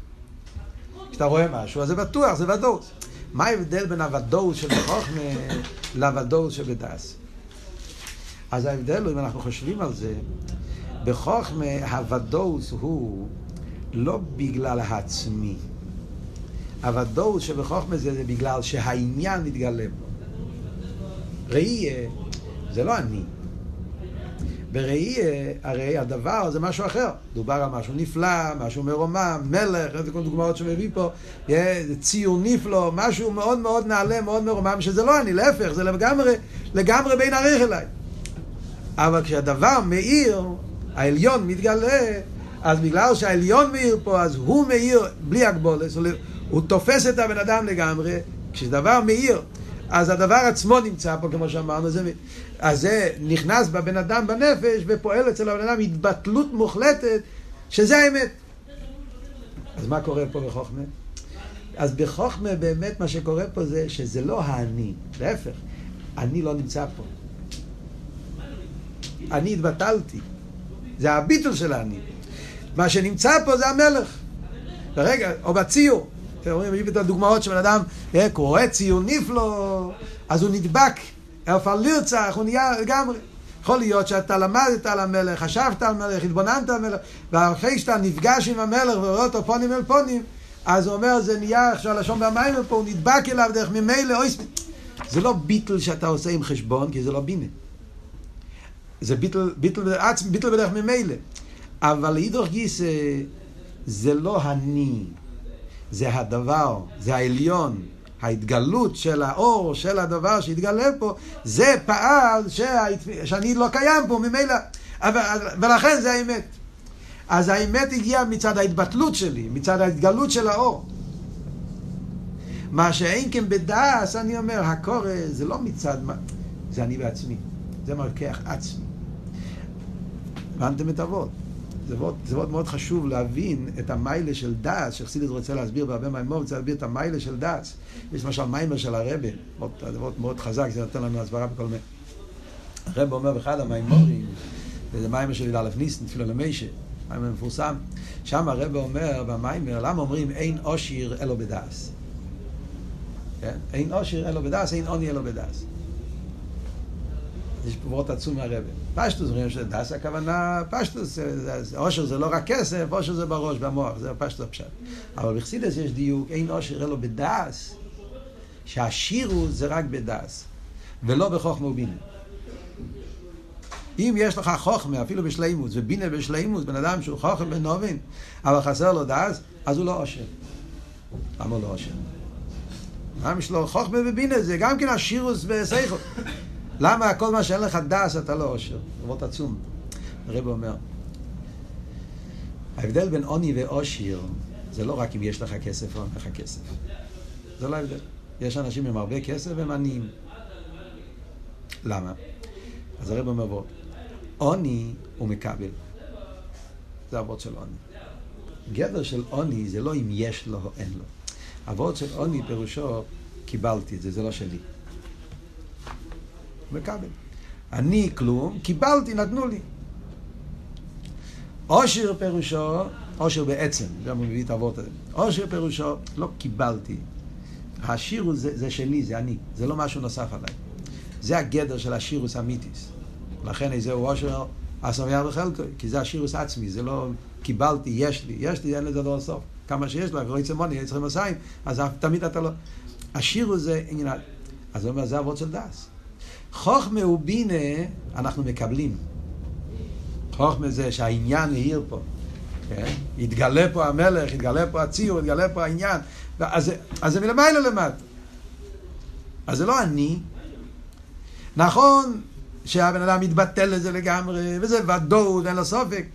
כשאתה רואה משהו אז זה בטוח, זה ודאות. מה ההבדל בין הוודאות של בחוכמה לוודאות שבדס? אז ההבדל הוא, אם אנחנו חושבים על זה, בחוכמה הוודאות הוא לא בגלל העצמי. הוודאות שבחוכמה זה, זה בגלל שהעניין מתגלה בו. ראייה זה לא אני. בראייה, הרי הדבר זה משהו אחר. דובר על משהו נפלא, משהו מרומם, מלך, איזה כל דוגמאות שמביא פה, ציור נפלא, משהו מאוד מאוד נעלה, מאוד מרומם, שזה לא אני, להפך, זה לגמרי, לגמרי בין עריך אליי. אבל כשהדבר מאיר, העליון מתגלה, אז בגלל שהעליון מאיר פה, אז הוא מאיר בלי הגבולת, הוא תופס את הבן אדם לגמרי, כשדבר מאיר, אז הדבר עצמו נמצא פה, כמו שאמרנו, זה, אז זה נכנס בבן אדם בנפש ופועל אצל הבן אדם התבטלות מוחלטת, שזה האמת. אז מה קורה פה בחוכמה? אז בחוכמה באמת מה שקורה פה זה שזה לא האני, להפך, אני לא נמצא פה. אני התבטלתי. זה הביטול של האני. מה שנמצא פה זה המלך. ברגע, או בציור. אתם רואים, יש את הדוגמאות שבן אדם אה, קורא ציור נפלא, אז הוא נדבק, הפך לרצח, הוא נהיה לגמרי. יכול להיות שאתה למדת על המלך, חשבת על המלך, התבוננת על המלך, ואחרי שאתה נפגש עם המלך ורואה אותו פונים אל פונים, אז הוא אומר, זה נהיה עכשיו לשון במים פה, הוא נדבק אליו דרך ממילא. זה לא ביטל שאתה עושה עם חשבון, כי זה לא בינה. זה ביטל, ביטל, עצמי, ביטל בדרך ממילא. אבל לאידוך גיס זה לא אני, זה הדבר, זה העליון. ההתגלות של האור, של הדבר שהתגלה פה, זה פעל שה... שאני לא קיים פה ממילא. ולכן זה האמת. אז האמת הגיעה מצד ההתבטלות שלי, מצד ההתגלות של האור. מה שאין כן בדס, אני אומר, הקורא זה לא מצד זה אני בעצמי. זה מרקח עצמי. הבנתם את אבות. זה מאוד, זה מאוד מאוד חשוב להבין את המיילה של דס, שחסידס רוצה להסביר בהרבה מימור, רוצה להסביר את המיילה של דס. יש למשל מיימר של הרבי, מאוד, מאוד, מאוד חזק, זה נותן לנו הסברה בכל מיני. הרבי אומר באחד המיימורים, וזה מיימר של י"א ניסן, תפילה למיישה, מיימר מפורסם, שם הרבי אומר במיימר, למה אומרים אין אושיר אלו בדעס? כן? אין אושיר אלו בדעס, אין עוני אלו בדעס. יש פה וורט עצום מהרבי. פשטוס, אומרים שדעס הכוונה, פשטוס, עושר זה לא רק כסף, עושר זה בראש, במוח, זה פשטוס הפשט. אבל בחסידס יש דיוק, אין עושר אלא בדס, שהשירות זה רק בדס, ולא בחוכמה ובינה. אם יש לך חוכמה, אפילו בשלימוס, ובינה בשלימוס, בן אדם שהוא חוכם ונובין, אבל חסר לו דס, אז הוא לא עושר. למה הוא לא עושר? למה יש לו חוכמה ובינה? זה גם כן השירוס וסייכות. למה כל מה שאין לך דס אתה לא עושר? זה עצום. הרב אומר, ההבדל בין עוני ועושר זה לא רק אם יש לך כסף או אין לך כסף. זה לא ההבדל. יש אנשים עם הרבה כסף והם עניים. למה? אז הרב אומר בוא, עוני הוא מקבל. זה אבות של עוני. גדר של עוני זה לא אם יש לו או אין לו. אבות של עוני פירושו קיבלתי את זה, זה לא שלי. מקבל. אני כלום, קיבלתי, נתנו לי. עושר פירושו, עושר בעצם, גם הוא מביא את האבות הזה. עושר פירושו, לא קיבלתי. השירוס זה, זה שלי, זה אני, זה לא משהו נוסף עליי. זה הגדר של השירוס אמיתיס. לכן איזה הוא אושר אסמיה וחלקו, כי זה השירוס עצמי, זה לא קיבלתי, יש לי, יש לי, אין לזה דבר סוף. כמה שיש לך, רואי צמוני, יצחי מסיים, אז תמיד אתה לא... השירוס זה עניין... אז הוא אומר, זה אבות של דס. חוכמה ובינה אנחנו מקבלים. חוכמה זה שהעניין נהיר פה. כן? יתגלה פה המלך, יתגלה פה הציור, יתגלה פה העניין. אז, אז זה מלמעלה למטה. אז זה לא אני. נכון שהבן אדם מתבטל לזה לגמרי, וזה ודאות, אין לו סופק,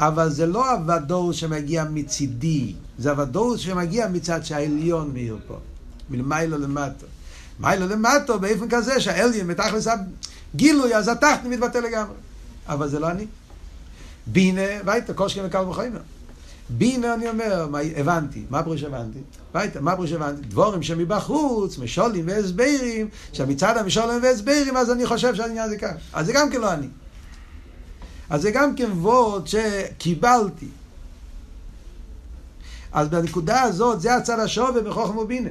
אבל זה לא הוודאות שמגיע מצידי, זה הוודאות שמגיע מצד שהעליון מאיר פה, מלמעלה למטה. מיילה למטה באופן כזה שהעליון מתכלס הגילוי, אז התחתן מתבטל לגמרי. אבל זה לא אני. בינה, וייטה, שכם וקל וחומר. בינה אני אומר, מה, הבנתי, מה פרוש הבנתי? וייטה, מה פרוש הבנתי? דבורים שמבחוץ, משולים והסברים, שמצד המשולים והסברים, אז אני חושב שהעניין זה כך. אז זה גם כן לא אני. אז זה גם כן וורד שקיבלתי. אז בנקודה הזאת, זה הצד השווה בחוכם ובינה.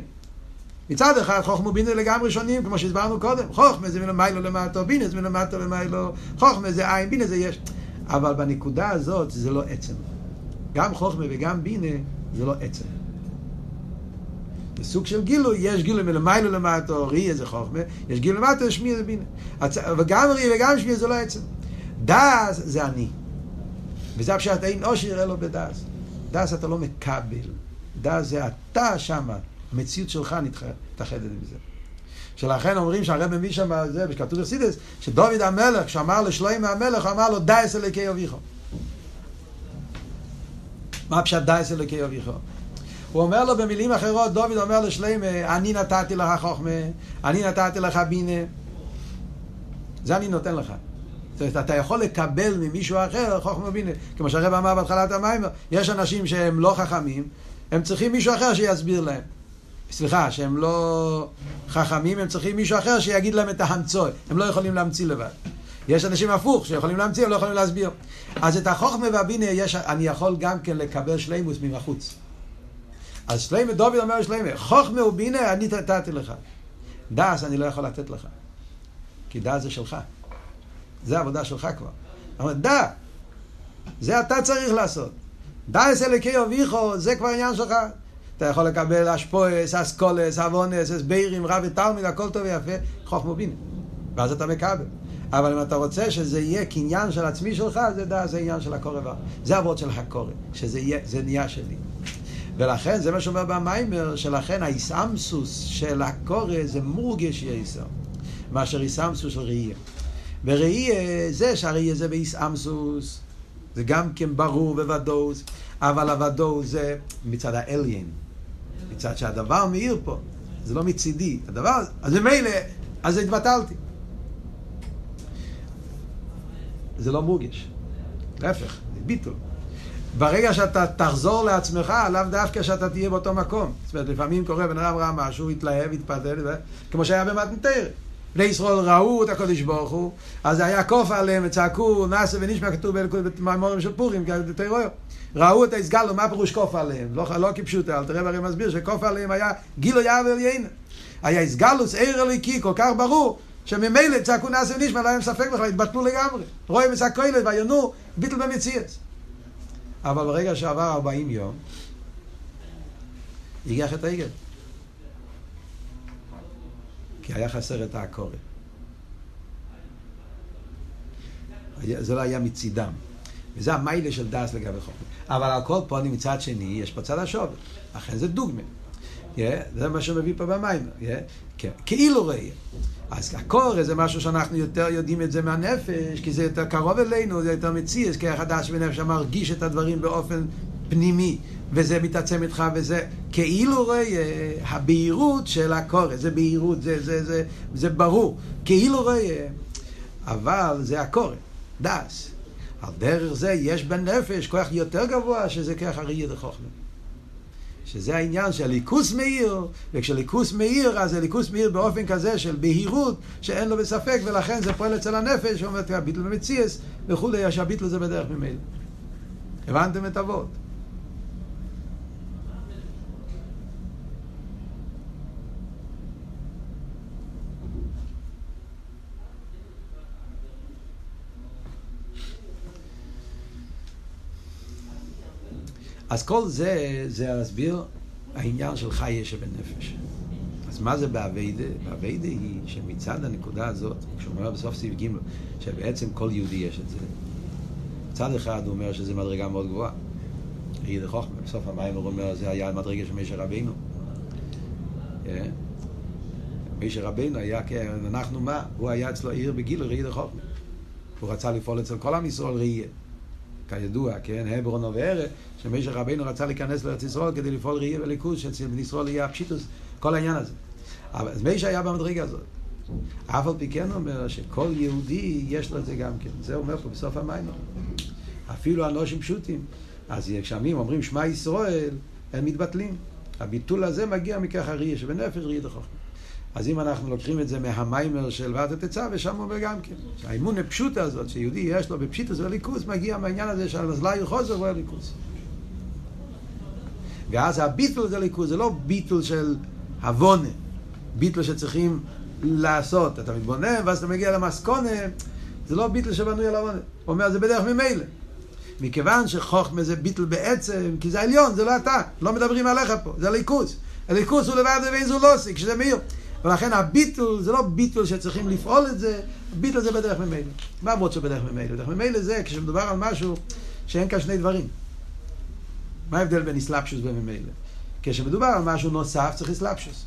מצד אחד חוכמה בינה לגמרי שונים, כמו שהסברנו קודם. חוכמה זה מלמיילו למטו, בינה זה מלמטו למיילו, חוכמה זה עין, בינה זה יש. אבל בנקודה הזאת זה לא עצם. גם חוכמה וגם בינה זה לא עצם. זה סוג של גילוי, יש גילוי מלמיילו למטו, ראי זה חוכמה, יש גילוי למטו, שמי זה בינה. וגם ראי וגם שמי זה לא עצם. דס זה אני. וזה הפשט אין אושר אלו בדעס. דעס אתה לא מקבל. דעס זה אתה שמה. המציאות שלך מתאחדת עם זה. שלכן אומרים שהרבי מביא שם זה, שכתוב בחסידס, שדוד המלך, כשאמר לשלוימה המלך, אמר לו דע אס אלוקי אביכו. מה פשט דע אס אלוקי אביכו? הוא אומר לו במילים אחרות, דוד אומר לשלוימה, אני נתתי לך חוכמה, אני נתתי לך בינה. זה אני נותן לך. זאת אומרת, אתה יכול לקבל ממישהו אחר חוכמה בינה. כמו שהרב אמר בהתחלת המים, יש אנשים שהם לא חכמים, הם צריכים מישהו אחר שיסביר להם. סליחה, שהם לא חכמים, הם צריכים מישהו אחר שיגיד להם את ההמצוא. הם לא יכולים להמציא לבד. יש אנשים הפוך, שיכולים להמציא, הם לא יכולים להסביר. אז את החוכמה והבינה יש, אני יכול גם כן לקבל שלימוס מבחוץ. אז שלימה, דוד אומר שלימה, חוכמה ובינה אני נתתי לך. דעס אני לא יכול לתת לך. כי דעס זה שלך. זה העבודה שלך כבר. אבל דע, זה אתה צריך לעשות. דע אס אלוקי אביכו, זה כבר עניין שלך. אתה יכול לקבל השפועוס, השכולוס, הבונוס, הסברים, רב ותלמיד, הכל טוב ויפה, חוכמה בינה. ואז אתה מקבל. אבל אם אתה רוצה שזה יהיה קניין של עצמי שלך, זה, דע, זה עניין של הכרה. זה אבות של הכרה, שזה יהיה, זה נהיה שלי. ולכן, זה מה שאומר במיימר, שלכן האיסאמסוס של הקורא זה מורגש יסר, מאשר איסאמסוס של ראייה. וראייה זה שהראייה זה באיסאמסוס, זה גם כן ברור וודאות, אבל הוודאות זה מצד האליין. מצד שהדבר מאיר פה, זה לא מצידי. הדבר, אז ממילא, אז התבטלתי. זה לא מורגש. להפך, זה ביטול. ברגע שאתה תחזור לעצמך, לאו דווקא שאתה תהיה באותו מקום. זאת אומרת, לפעמים קורה, בן אדם ראה משהו, התלהב, התפתל, כמו שהיה במתנתר. בני ישראל ראו את הקודש ברוך הוא, אז היה קוף עליהם וצעקו, נאסה ונשמע כתוב במאמרים של פורים, כתוב ראו את ההסגלו, מה פירוש כוף עליהם? לא, לא כפשוטה, אל תראה הרי מסביר שכוף עליהם היה גילו יער ועליינה. היה הסגלוס עיר אלוהיקי כל כך ברור, שממילא צעקו נאסה ונשמע, לא היה ספק בכלל, התבטלו לגמרי. רואים את הכוילת ויונו, ביטל במציאס. אבל ברגע שעבר 40 יום, הגיע חטא העגל. כי היה חסר את העקורת. זה לא היה מצידם. וזה המיילה של דס לגבי חוכמה. אבל על כל פונים מצד שני, יש פה צד השובר. אכן זה דוגמה. Yeah, זה מה שמביא פה במים. Yeah, כן. כאילו ראייה. אז הקורא זה משהו שאנחנו יותר יודעים את זה מהנפש, כי זה יותר קרוב אלינו, זה יותר מציאס, כי החדש בנפש מרגיש את הדברים באופן פנימי, וזה מתעצם איתך, וזה כאילו רואה הבהירות של הקורא, זה בהירות, זה, זה, זה, זה ברור, כאילו רואה, אבל זה הקורא, דס. על דרך זה יש בנפש כוח יותר גבוה שזה כוח הראייה דחוכמה. שזה העניין של ליכוס מאיר, וכשליכוס מאיר, אז זה ליכוס מאיר באופן כזה של בהירות, שאין לו בספק, ולכן זה פועל אצל הנפש, שאומרת, הביטל במציאס, וכולי, שהביטל זה בדרך ממילא. הבנתם את אבות? אז כל זה, זה להסביר העניין של חי יש שבנפש. אז מה זה באביידה? באביידה היא שמצד הנקודה הזאת, כשהוא אומר בסוף סעיף ג', שבעצם כל יהודי יש את זה. מצד אחד הוא אומר שזו מדרגה מאוד גבוהה. ראי חוכמה, בסוף המים הוא אומר, זה היה מדרגה של משה רבינו. אה? משה רבינו היה, כן, אנחנו מה? הוא היה אצלו עיר בגיל ראי חוכמה. הוא רצה לפעול אצל כל עם ישראל ראייה. כידוע, כן, הברון ובערב, שמשה רבינו רצה להיכנס לארץ ישראל כדי לפעול ראייה וליכוז, שאצל ישראל יהיה הפשיטוס, כל העניין הזה. אבל משה היה במדרגה הזאת. אף על פי כן אומר שכל יהודי יש לו את זה גם כן. זה אומר פה בסוף המים. אפילו אנושים פשוטים. אז כשעמים אומרים שמע ישראל, הם מתבטלים. הביטול הזה מגיע מכך הראייה שבנפש ראייה דחוכמה. אז אם אנחנו לוקחים את זה מהמיימר של ועדת תצא, ושם אומר גם כן, שהאימון הפשוטה הזאת, שיהודי יש לו בפשיטוס וליכוס, מגיע מהעניין הזה של הזלי חוזר והליכוס. ואז הביטול זה ליכוס, זה לא ביטול של הבונה, ביטול שצריכים לעשות. אתה מתבונן ואז אתה מגיע למסקונה, זה לא ביטול שבנוי על הבונה. הוא אומר, זה בדרך ממילא. מכיוון שחוכמה זה ביטל בעצם, כי זה עליון, זה לא אתה, לא מדברים עליך פה, זה הליכוס. הליכוס הוא לבד ואין זו לא כשזה מאיר. ולכן הביטול זה לא ביטול שצריכים לפעול את זה, ביטול זה בדרך ממילא. מה עבוד שבדרך ממילא? בדרך ממילא זה כשמדובר על משהו שאין כאן שני דברים. מה ההבדל בין אסלאפשוס וממילא? כשמדובר על משהו נוסף צריך אסלאפשוס.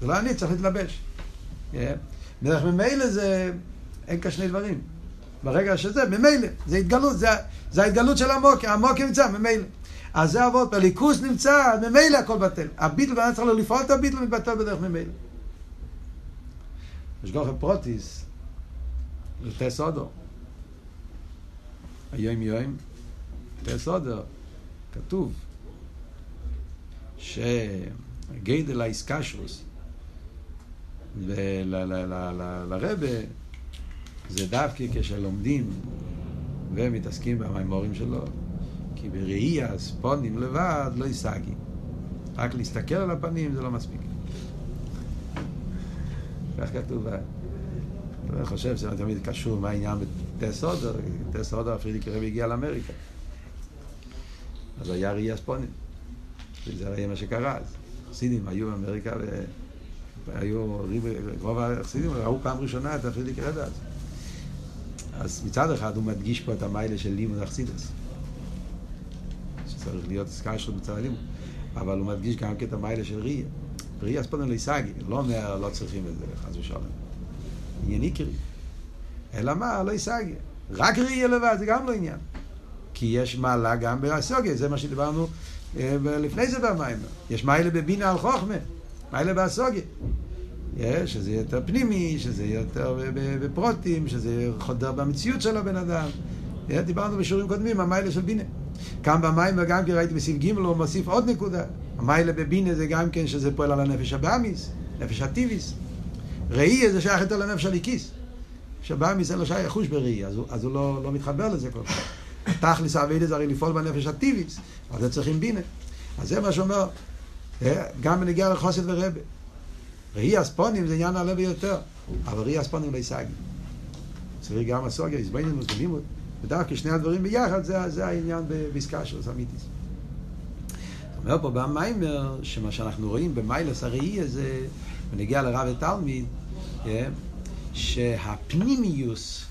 זה לא אני, צריך להתלבש. Yeah. בדרך ממילא זה, אין כאן שני דברים. ברגע שזה, ממילא, זה התגלות, זה, זה ההתגלות של המוקר, המוקר נמצא ממילא. אז זה אבות, בליכוס נמצא, ממילא הכל בטל. הביטל, בן צריך לפעול את הביטל, מתבטל בדרך ממילא. יש גוחר פרוטיס, זה תסודו. היום יום, תסודו, כתוב, שגיידל האיסקשוס, ולרבה, זה דווקא כשלומדים ומתעסקים במימורים שלו, כי בראי הספונים לבד לא ישגי. רק להסתכל על הפנים זה לא מספיק. כך כתוב. אני חושב שזה תמיד קשור מה העניין בטס אודר, טס אודר פרידיק רבי הגיע לאמריקה. אז היה ראי הספונים. וזה היה מה שקרה אז. חסידים היו באמריקה והיו, רוב החסידים ראו פעם ראשונה את הפרידיק רבי אז. אז מצד אחד הוא מדגיש פה את המיילה של לימוד אכסידס. שצריך להיות סקיישרות בצד הלימוד. אבל הוא מדגיש גם את המיילה של ראייה. ראייה ספונן ליסגי, לא אומר לא צריכים את זה, חס ושלום. עניין עיקרי. אלא מה, לא יסגי. רק ראייה לבד זה גם לא עניין. כי יש מעלה גם באסוגיה, זה מה שדיברנו אה, לפני זה במים. יש מיילה בבינה על חוכמה, מיילה באסוגיה. שזה יהיה יותר פנימי, שזה יהיה יותר בפרוטים, שזה חודר במציאות של הבן אדם. דיברנו בשיעורים קודמים, המיילה של בינה. כאן במים גם כן ראיתי בסעיף ג' הוא מוסיף עוד נקודה. המיילה בבינה זה גם כן שזה פועל על הנפש הבאמיס, נפש הטיביס. ראי זה שייך יותר לנפש הליקיס. שבאמיס אין לו שייך חוש בראי, אז, הוא, אז הוא לא, לא מתחבר לזה כל כך. תכלס האביידה זה הרי לפעול בנפש הטיביס, אז זה צריכים בינה. אז זה מה שאומר, גם בנגיע לחוסת ורבה. ראי הספונים זה עניין נעלה ביותר, אבל ראי הספונים לא ישגי. צריך גם הסוגיה, הזבנים וזבנים, ודווקא שני הדברים ביחד זה, זה העניין בעסקה של סמיטיס. אומר פה במיימר, שמה שאנחנו רואים במיילס הראי הזה, ונגיע לרב ותלמיד, כן, שהפנימיוס,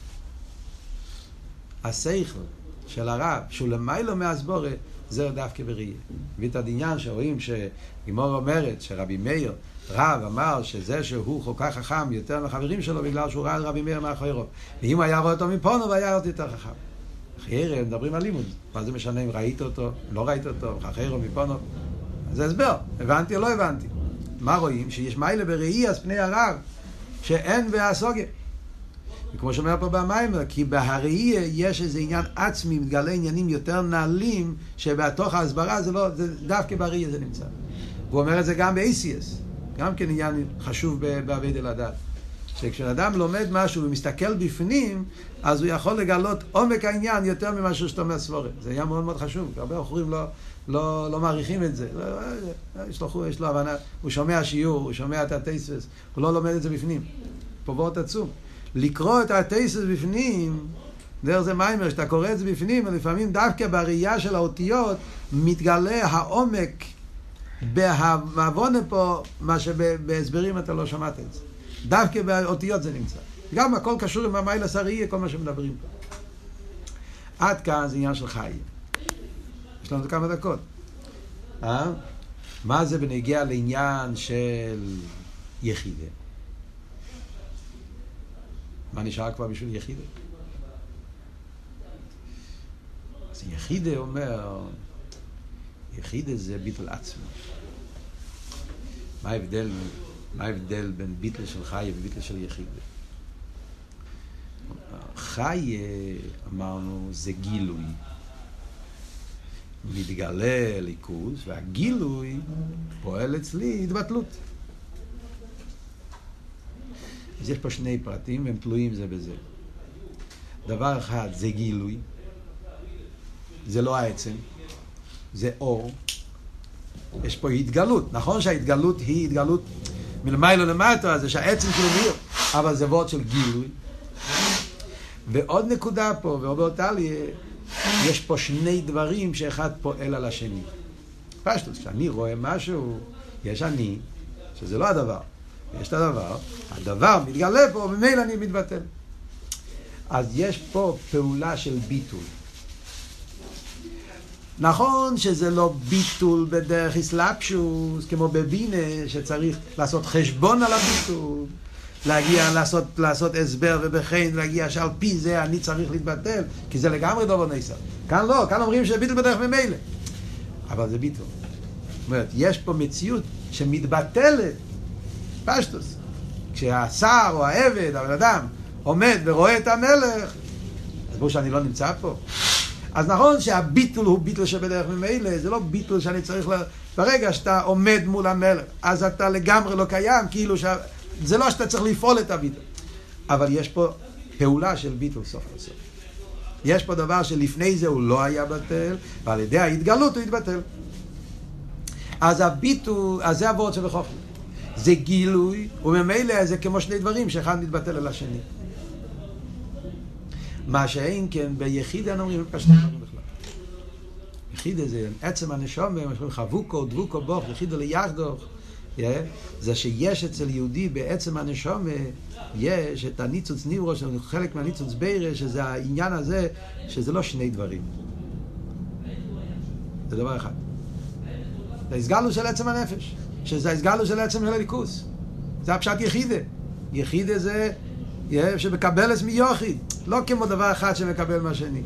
השכל של הרב, שהוא למיילו מהסבורה, זה דווקא בראייה. ואת הדניין שרואים שגימור אומרת שרבי מאיר רב אמר שזה שהוא כל כך חכם יותר מהחברים שלו בגלל שהוא ראה את רבי מאיר מאחוריו. ואם הוא היה רואה אותו מפונו, הוא היה עוד יותר חכם. הם מדברים על לימוד. מה זה משנה אם ראית אותו, לא ראית אותו, אחרי מפונו? זה הסבר. הבנתי או לא הבנתי. מה רואים? שיש מיילה בראי אז פני הרב, שאין בהסוגיה. וכמו שאומר פה במיימר, כי בהראי יש איזה עניין עצמי, מתגלה עניינים יותר נעלים, שבתוך ההסברה זה לא, זה דווקא בראי זה נמצא. הוא אומר את זה גם ב-ACS. גם כן עניין חשוב בעביד אל הדת. שכשאדם לומד משהו ומסתכל בפנים, אז הוא יכול לגלות עומק העניין יותר ממה שאתה אומר סבורת. זה היה מאוד מאוד חשוב, הרבה בחורים לא, לא, לא מעריכים את זה. לא, יש לו, יש לו הבנה, הוא שומע שיעור, הוא שומע את הטייסס, הוא לא לומד את זה בפנים. פה וורט עצום. לקרוא את הטייסס בפנים, דרך זה מיימר, כשאתה קורא את זה בפנים, לפעמים דווקא בראייה של האותיות מתגלה העומק בהבונה פה, מה שבהסברים אתה לא שמעת את זה. דווקא באותיות זה נמצא. גם הכל קשור עם המיילס הראייה, כל מה שמדברים פה. עד כאן זה עניין של חיים. יש לנו כמה דקות. אה? מה זה בנגיע לעניין של יחידה? מה נשאר כבר בשביל יחידה? אז יחידה אומר, יחידה זה ביטל עצמו. מה ההבדל, מה ההבדל בין ביטל של חי וביטל של יחידה? חי, אמרנו, זה גילוי. מתגלה ליכוז, והגילוי פועל אצלי התבטלות. אז יש פה שני פרטים, הם תלויים זה בזה. דבר אחד זה גילוי, זה לא העצם, זה אור. יש פה התגלות. נכון שההתגלות היא התגלות מלמיילו למטה, זה שהעצם שלו מאיר, אבל זה וורד של גילוי. ועוד נקודה פה, ואומר לי, יש פה שני דברים שאחד פועל על השני. פשטוס, כשאני רואה משהו, יש אני, שזה לא הדבר. יש את הדבר, הדבר מתגלה פה, וממילא אני מתבטל. אז יש פה פעולה של ביטול. נכון שזה לא ביטול בדרך אסלאפשוס, כמו בבינה, שצריך לעשות חשבון על הביטול, להגיע, לעשות, לעשות הסבר ובכן, להגיע שעל פי זה אני צריך להתבטל, כי זה לגמרי דובר נסר. כאן לא, כאן אומרים שביטול בדרך ממילא. אבל זה ביטול. זאת אומרת, יש פה מציאות שמתבטלת, פשטוס. כשהשר או העבד, הבן אדם, עומד ורואה את המלך, אז ברור שאני לא נמצא פה. אז נכון שהביטול הוא ביטול שבדרך ממילא, זה לא ביטול שאני צריך ל... ברגע שאתה עומד מול המלך, אז אתה לגמרי לא קיים, כאילו ש... זה לא שאתה צריך לפעול את הביטול. אבל יש פה פעולה של ביטול סוף כל סוף. יש פה דבר שלפני זה הוא לא היה בטל, ועל ידי ההתגלות הוא התבטל. אז הביטול, אז זה הוורד של החוכמה. זה גילוי, וממילא זה כמו שני דברים שאחד מתבטל על השני. מה שאין כן ביחיד אין אומרים פשטי דברים בכלל. יחיד זה עצם הנשום, חבוקו, דבוקו בוך, יחיד ליחדוך. זה שיש אצל יהודי בעצם הנשום יש את הניצוץ ניברו, שזה חלק מהניצוץ בירה, שזה העניין הזה, שזה לא שני דברים. זה דבר אחד. זה הסגלו של עצם הנפש, שזה הסגלו של עצם הליכוס. זה הפשט יחידה. יחידה זה שמקבל את מיוחיד, לא כמו דבר אחד שמקבל מהשני.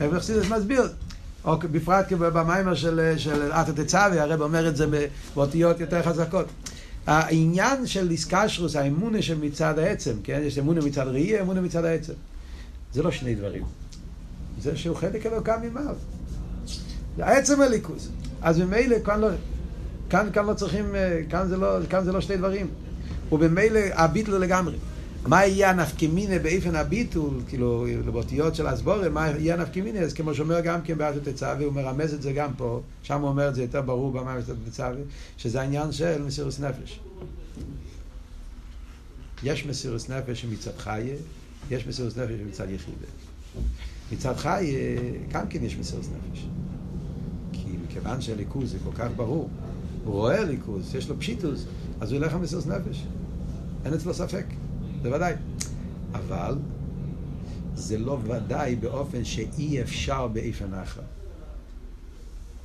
רב חסידס מסביר, או בפרט במיימר של, של עטה תצאבי, הרב אומר את זה באותיות יותר חזקות. העניין של איסקשרוס, האמונה שמצד העצם, כן? יש אמונה מצד ראי, אמונה מצד העצם. זה לא שני דברים. זה שהוא חלק אלוקם ממעל. זה העצם הליכוז. אז ממילא כאן לא, כאן, כאן לא צריכים, כאן זה לא, כאן זה לא שני דברים. ובמילא הביטל לגמרי. מה יהיה הנפקמינה באיפן הביטול, כאילו, באותיות של הסבורה, מה יהיה הנפקמינה? אז כמו שאומר גם כן באתו תצווה, הוא מרמז את זה גם פה, שם הוא אומר את זה יותר ברור במה באתו תצווה, שזה העניין של מסירוס נפש. יש מסירוס נפש מצד חיה, יש מסירוס נפש מצד יחידה. מצד חיה, גם כן יש מסירוס נפש. כי מכיוון שהליכוז זה כל כך ברור, הוא רואה ליכוז, יש לו פשיטוס, אז הוא ילך על מסירוס נפש. אין אצלו ספק. זה ודאי. אבל זה לא ודאי באופן שאי אפשר באיפן אחר.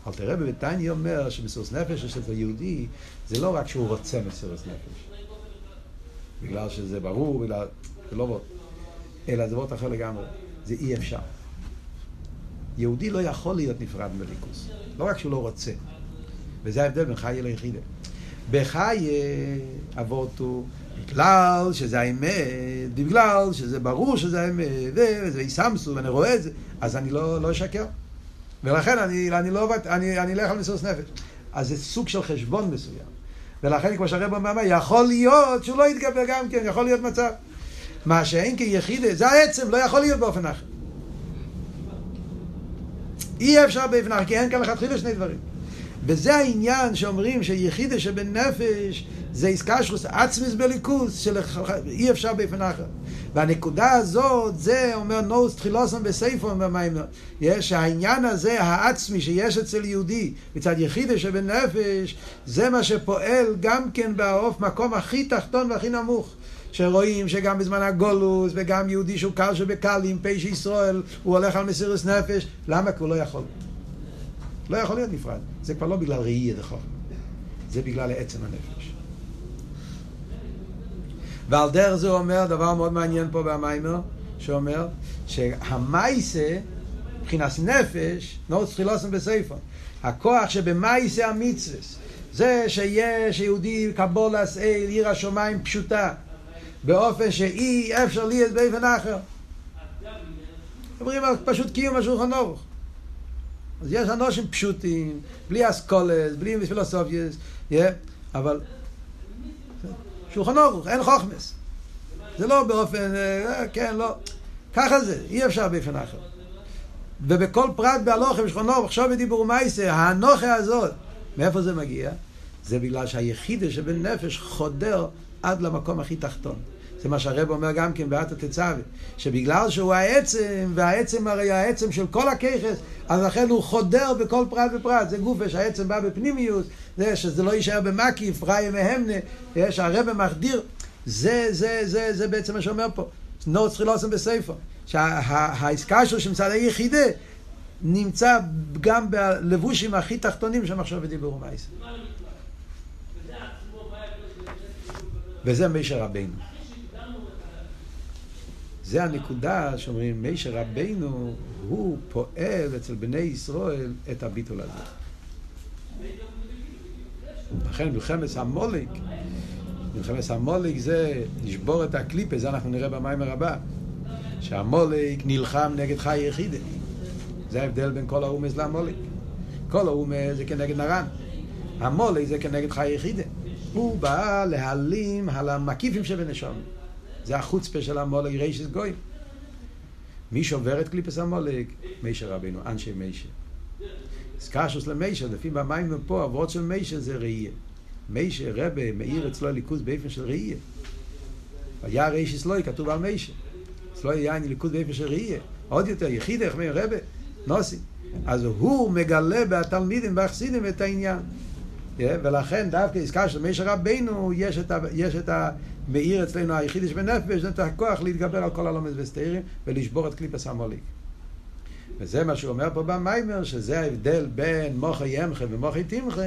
אל תראה בביתניה אומר שמסירות נפש אצל יהודי, זה לא רק שהוא רוצה מסירות נפש. בגלל שזה ברור, בגלל... זה לא וורט. אלא זה וורט אחר לגמרי. זה אי אפשר. יהודי לא יכול להיות נפרד מליכוס. לא רק שהוא לא רוצה. וזה ההבדל בין חיי ליחידה. בחיי אבות הוא בגלל שזה האמת, בגלל שזה ברור שזה האמת, וזה יסמסו ואני רואה את זה, אז אני לא, לא אשקר. ולכן אני, אני לא אני, אני אלך על מסירות נפש. אז זה סוג של חשבון מסוים. ולכן, כמו שהרב אומר, יכול להיות שהוא לא יתגבר גם כן, יכול להיות מצב. מה שאין כיחיד, זה העצם, לא יכול להיות באופן אחר. אי אפשר באופן אחר, כי אין כאן לכתחילה שני דברים. וזה העניין שאומרים שיחידה שבנפש זה איסקשרוס עצמס בליכוס, שאי אפשר באופן אחר. והנקודה הזאת, זה אומר נוס תחילוסם בסייפון במיימר. יש העניין הזה, העצמי שיש אצל יהודי, מצד יחידה שבנפש, זה מה שפועל גם כן בעוף מקום הכי תחתון והכי נמוך. שרואים שגם בזמן הגולוס וגם יהודי שהוא קל שבקלים, פשע ישראל, הוא הולך על מסירות נפש, למה? כי הוא לא יכול. לא יכול להיות נפרד. זה כבר לא בגלל ראי דחוף, זה בגלל עצם הנפש. ועל דרך זה הוא אומר דבר מאוד מעניין פה במיימר, שאומר שהמייסה, מבחינת נפש, נורד סחילוסם בסייפון, הכוח שבמייסה המצווה, זה שיש יהודי קבולס אל עיר השמיים פשוטה, באופן שאי אפשר להיות באופן אחר. אומרים פשוט קיום השולחן אורך. אז יש אנשים פשוטים, בלי אסכולס, בלי פילוסופייס, yeah, אבל שולחן אורך, אין חוכמס. זה לא באופן, אה, כן, לא. ככה זה, אי אפשר באופן אחר. ובכל פרט בהלוכה בשולחן אורך, עכשיו בדיבור מייסה, האנוכה הזאת, מאיפה זה מגיע? זה בגלל שהיחידה שבן נפש חודר עד למקום הכי תחתון. זה מה שהרב אומר גם כן באתא תצווה, שבגלל שהוא העצם, והעצם הרי העצם של כל הככס, אז לכן הוא חודר בכל פרט ופרט. זה גופה שהעצם בא בפנימיוס, זה שזה לא יישאר במקיף, ראי מהמנה, שהרב מחדיר. זה, זה, זה, זה בעצם מה שאומר פה. נו צריכים לעשות בספר. שהעסקה שלו שמצד היחידה נמצא גם בלבושים הכי תחתונים של מחשב ודיבור ומייס. וזה מישר רבינו. זה הנקודה שאומרים, מישר רבינו הוא פועל אצל בני ישראל את הביטול הזה. לכן מלחמת המולק, מלחמת המולק זה לשבור את הקליפה, זה אנחנו נראה במיימר הבא, שהמולק נלחם נגד חי יחידה. זה ההבדל בין כל האומס למולק. כל האומס זה כנגד נרן. המולק זה כנגד חי יחידה. הוא בא להעלים על המקיפים שבנשום. זה החוצפה של המולג רישס גוי. מי שובר את קליפס המולג? מישה רבינו, אנשי מישה. סקשוס למישה, לפי במים פה, אבות של מישה זה ראייה. מישה, רבה, מאיר אצלו ליכוז באופן של ראייה. היה רישס לוי, כתוב על מישה. אצלו היה ליכוז באופן של ראייה. עוד יותר, יחיד, איך אומר רבה, נוסי. אז הוא מגלה בתלמידים, בחסידים, את העניין. ולכן דווקא עסקה של מישר רבינו יש את, ה, יש את המאיר אצלנו היחידי שבנפש, את הכוח להתגבר על כל הלומד וסתירים ולשבור את קליפס המוליק. וזה מה שהוא אומר פה במיימר, שזה ההבדל בין מוחי ימחה ומוחי תמחה,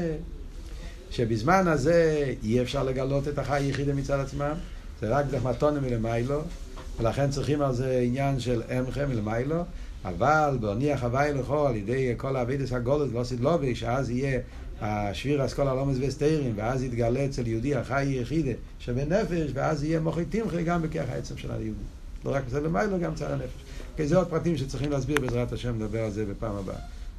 שבזמן הזה אי אפשר לגלות את החי היחידי מצד עצמם, זה רק דרך מתונה מלמיילו, ולכן צריכים על זה עניין של אמחה מלמיילו, אבל בהניח הוואי לכו על ידי כל האבידס הגולת לא סדלובי, שאז יהיה השביר אסכול הלומס וסתירים, ואז יתגלה אצל יהודי החי יחידה שבנפש, ואז יהיה מוחי תמחי גם בכך העצם של היהודי. לא רק בצד למיילו, גם בצד הנפש. כי זה עוד פרטים שצריכים להסביר בעזרת השם, נדבר על זה בפעם הבאה.